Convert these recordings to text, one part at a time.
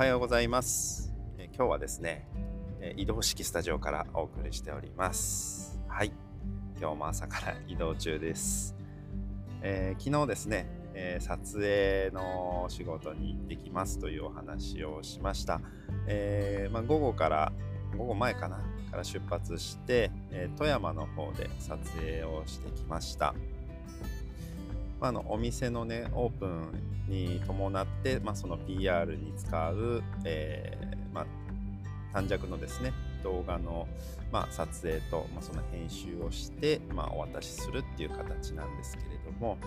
はようございます。え今日はですね、え移動式スタジオからお送りしております。はい。今日も朝から移動中です。えー、昨日ですね、えー、撮影の仕事に行ってきますというお話をしました。えー、まあ、午後から、午後前かな、から出発して、え富山の方で撮影をしてきました。まあ、のお店のねオープンに伴って、まあ、その PR に使う、えーまあ、短尺のですね動画の、ま、撮影と、ま、その編集をして、ま、お渡しするっていう形なんですけれども、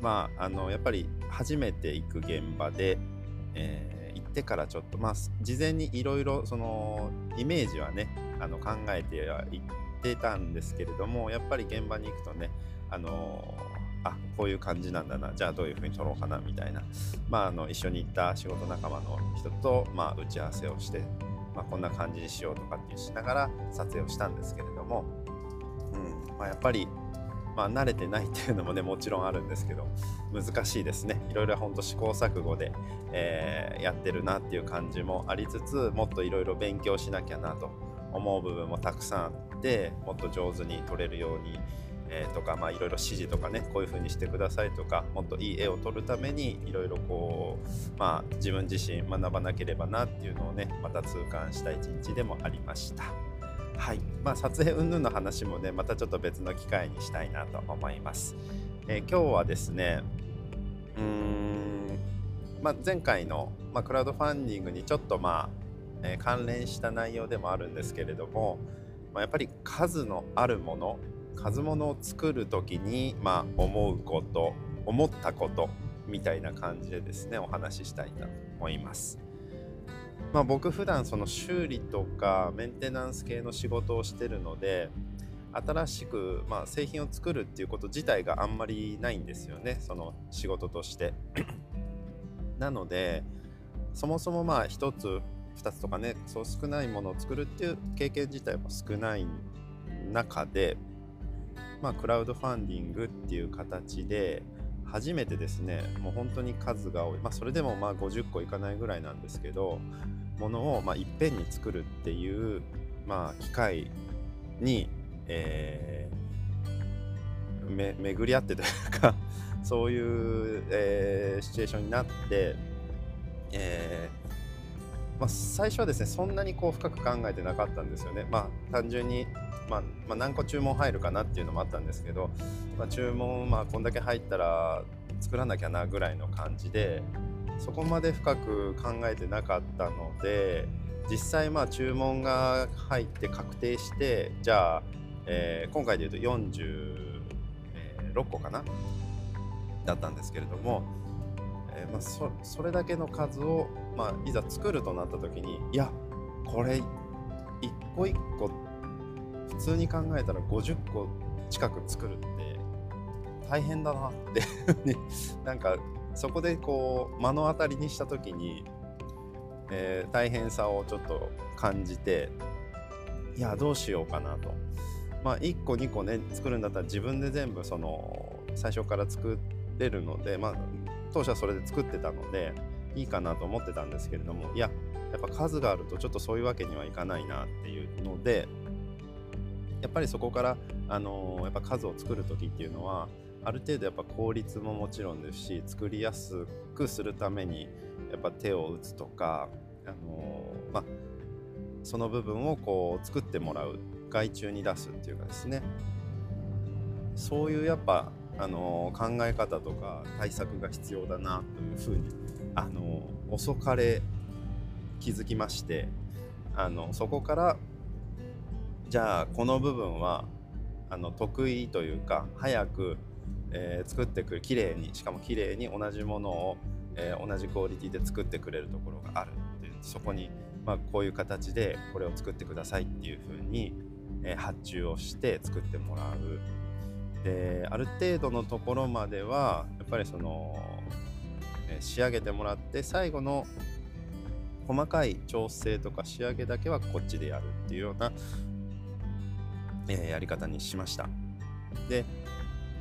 まあ、あのやっぱり初めて行く現場で、えー、行ってからちょっと、まあ、事前にいろいろイメージはねあの考えては行ってたんですけれどもやっぱり現場に行くとねあのあこういう感じなんだな。じゃあどういうふうに撮ろうかなみたいな、まあ、あの一緒に行った仕事仲間の人と、まあ、打ち合わせをして、まあ、こんな感じにしようとかってしながら撮影をしたんですけれども、うん。まあ、やっぱり、まあ、慣れてないっていうのもねもちろんあるんですけど難しいですね。いろいろ本当試行錯誤で、えー、やってるなっていう感じもありつつもっといろいろ勉強しなきゃなと思う部分もたくさんあってもっと上手に撮れるようにえー、とか、まあ、いろいろ指示とかねこういう風にしてくださいとかもっといい絵を撮るためにいろいろこう、まあ、自分自身学ばなければなっていうのをねまた痛感した一日でもありました。はいまあ、撮影云々の話もねまたちょっと別の機会にしたいなと思います。えー、今日はですねうーん、まあ、前回の、まあ、クラウドファンディングにちょっとまあ、えー、関連した内容でもあるんですけれども、まあ、やっぱり数のあるもの数物を作る時に、まあ、思うこと思ったことみたいな感じでですねお話ししたいと思います。まあ、僕普段その修理とかメンテナンス系の仕事をしてるので新しく、まあ、製品を作るっていうこと自体があんまりないんですよねその仕事として なのでそもそもまあ1つ2つとかねそう少ないものを作るっていう経験自体も少ない中でまあ、クラウドファンディングっていう形で初めてですねもう本当に数が多い、まあ、それでもまあ50個いかないぐらいなんですけどものをまあいっぺんに作るっていう、まあ、機会に、えー、巡り合ってというか そういう、えー、シチュエーションになって、えーまあ、最初はですねそんなにこう深く考えてなかったんですよね。まあ、単純にまあ、まあ、何個注文入るかなっていうのもあったんですけど、まあ、注文まあこんだけ入ったら作らなきゃなぐらいの感じでそこまで深く考えてなかったので実際まあ注文が入って確定してじゃあ、えー、今回でいうと46個かなだったんですけれども、えー、まあそそれだけの数を、まあ、いざ作るとなった時にいやこれ一個一個普通に考えたら50個近く作るって大変だなって なんかそこでこう目の当たりにした時に、えー、大変さをちょっと感じていやどうしようかなと。まあ1個2個ね作るんだったら自分で全部その最初から作れるのでまあ当初はそれで作ってたのでいいかなと思ってたんですけれどもいややっぱ数があるとちょっとそういうわけにはいかないなっていうのでやっぱりそこから、あのー、やっぱ数を作る時っていうのはある程度やっぱ効率ももちろんですし作りやすくするためにやっぱ手を打つとか、あのー、まあ、その部分をこう作ってもらう外注に出すっていうかですね。そういうやっぱ、あのー、考え方とか対策が必要だなというふうに、あの遅かれ気づきましてあのそこからじゃあこの部分はあの得意というか早く、えー、作ってくる綺麗にしかも綺麗に同じものを、えー、同じクオリティで作ってくれるところがあるっていうそこに、まあ、こういう形でこれを作ってくださいっていうふうに、えー、発注をして作ってもらう。である程度のところまではやっぱりその、え仕上げてもらって最後の細かい調整とか仕上げだけはこっちでやるっていうようなえ、やり方にしました。で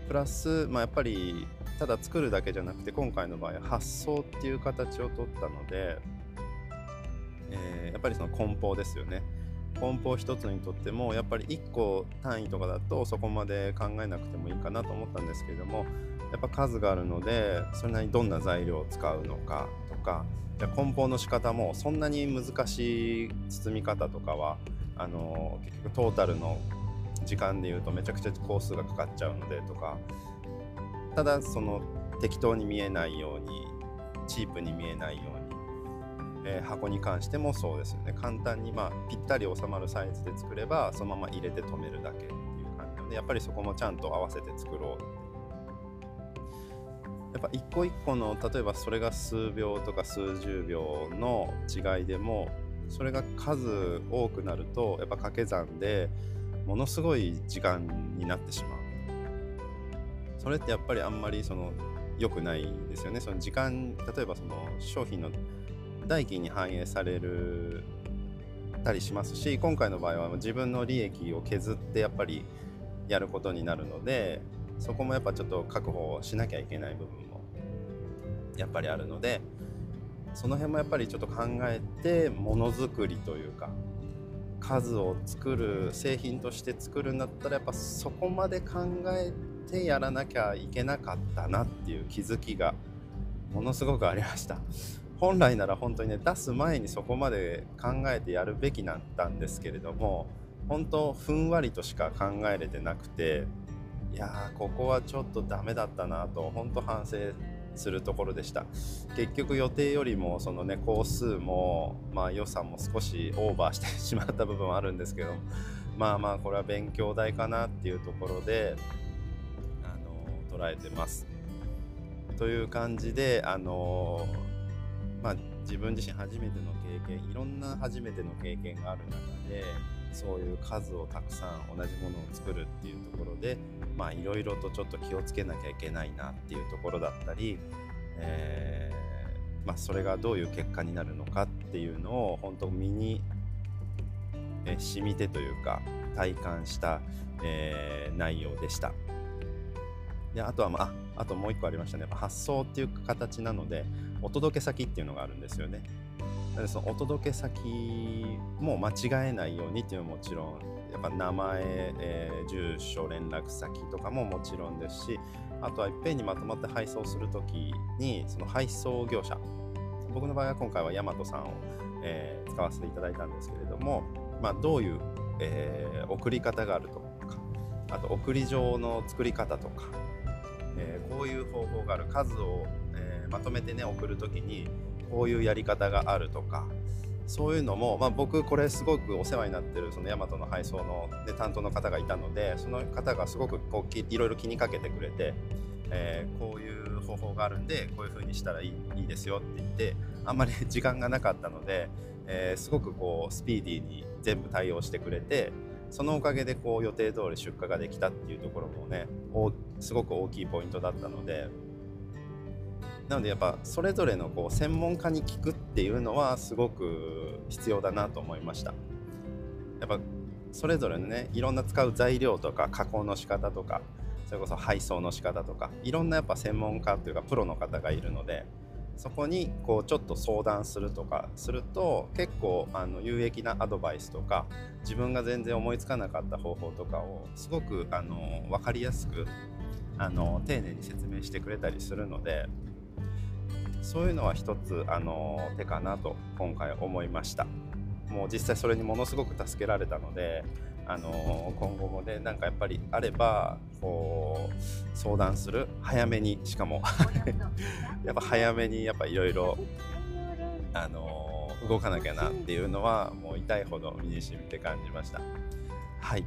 プラス、まあ、やっぱりただ作るだけじゃなくて今回の場合は発送っていう形を取ったのでえー、やっぱりその梱包ですよね。梱包一つにとってもやっぱり1個単位とかだとそこまで考えなくてもいいかなと思ったんですけれどもやっぱ数があるのでそれなりにどんな材料を使うのかとかじゃ梱包の仕方もそんなに難しい包み方とかはあの結局トータルの時間でいうとめちゃくちゃ工数がかかっちゃうのでとかただその適当に見えないようにチープに見えないように、えー、箱に関してもそうですよね。簡単にまあぴったり収まるサイズで作ればそのまま入れて止めるだけっていう感じでやっぱりそこもちゃんと合わせて作ろう。やっぱ一個一個の例えばそれが数秒とか数十秒の違いでもそれが数多くなるとやっぱ掛け算でものすごい時間になってしまう。それってやっぱりあんまりその良くないですよね。その時間例えばその商品の代金に反映されるたりしますし今回の場合は自分の利益を削ってやっぱりやることになるのでそこもやっぱちょっと確保しなきゃいけない部分もやっぱりあるのでその辺もやっぱりちょっと考えてものづくりというか数を作る製品として作るんだったらやっぱそこまで考えてやらなきゃいけなかったなっていう気づきがものすごくありました。本来なら本当にね出す前にそこまで考えてやるべきだったんですけれども本当ふんわりとしか考えれてなくていやーここはちょっとダメだったなと本当反省するところでした。結局予定よりもそのね工数もまあ予算も少しオーバーしてしまった部分はあるんですけどまあまあこれは勉強代かなっていうところであの捉えてます。という感じであのまあ自分自身初めての経験いろんな初めての経験がある中でそういう数をたくさん同じものを作るっていうところでいろいろとちょっと気をつけなきゃいけないなっていうところだったり、えー、まあ、それがどういう結果になるのかっていうのを本当身に、え染みてというか体感した、えー、内容でした。であとは、まあ、あともう一個ありましたね発送っていう形なのでお届け先っていうのがあるんですよね。そのお届け先も間違えないようにっていうのはもちろんやっぱ名前、えー、住所連絡先とかももちろんですしあとはいっぺんにまとまって配送する時にその配送業者僕の場合は今回はヤマトさんを、えー、使わせていただいたんですけれども、まあ、どういう、えー、送り方があるとかあと送り状の作り方とか、え、こういう方法がある数を、えまとめてね送る時にこういうやり方があるとかそういうのも、まあ、僕これすごくお世話になってるそのヤマトの配送ので担当の方がいたのでその方がすごくこういろいろ気にかけてくれて、えー、こういう方法があるんでこういう風にしたらいいいいですよって言ってあんまり 時間がなかったので、えー、すごくこうスピーディーに全部対応してくれてそのおかげでこう予定通り出荷ができたっていうところもねすごく大きいポイントだったので。なのでやっぱそれぞれのこう専門家に聞くっていうのはすごく必要だなと思いました。やっぱそれぞれのねいろんな使う材料とか加工の仕方とかそれこそ配送の仕方とかいろんなやっぱ専門家というかプロの方がいるのでそこにこうちょっと相談するとかすると結構あの有益なアドバイスとか自分が全然思いつかなかった方法とかをすごくあの分かりやすくあの丁寧に説明してくれたりするのでそういうのは一つあの手かなと今回思いました。もう実際それにものすごく助けられたのであの今後もねなんかやっぱりあればこう相談する。早めにしかも。やっぱ早めにやっぱいろいろあの動かなきゃなっていうのはもう痛いほど身にしみて感じました。はい。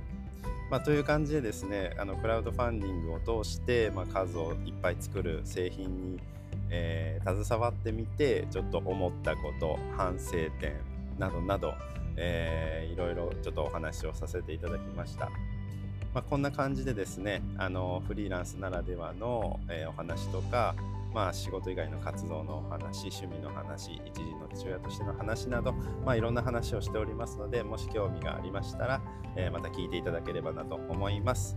まあ、という感じでですねあのクラウドファンディングを通して、まあ、数をいっぱい作る製品にえー、携わってみてちょっと思ったこと反省点などなど、えー、いろいろちょっとお話をさせていただきました。まあ、こんな感じでですねあのフリーランスならではの、えー、お話とか、まあ、仕事以外の活動のお話趣味の話一時の父親としての話など、まあ、いろんな話をしておりますのでもし興味がありましたら、えー、また聞いていただければなと思います。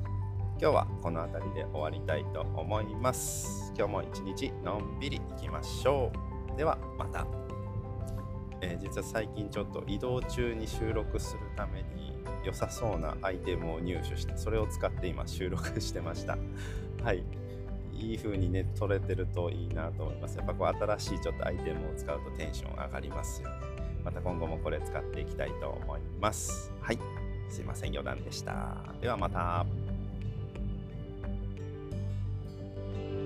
今日はこの辺りで終わりたいと思います。今日も一日のんびりいきましょう。ではまた。えー、実は最近ちょっと移動中に収録するために良さそうなアイテムを入手してそれを使って今収録してました。はい。いい風にね撮れてるといいなと思います。やっぱこう新しいちょっとアイテムを使うとテンション上がりますよね。また今後もこれ使っていきたいと思います。はい。すいません余談でした。ではまた。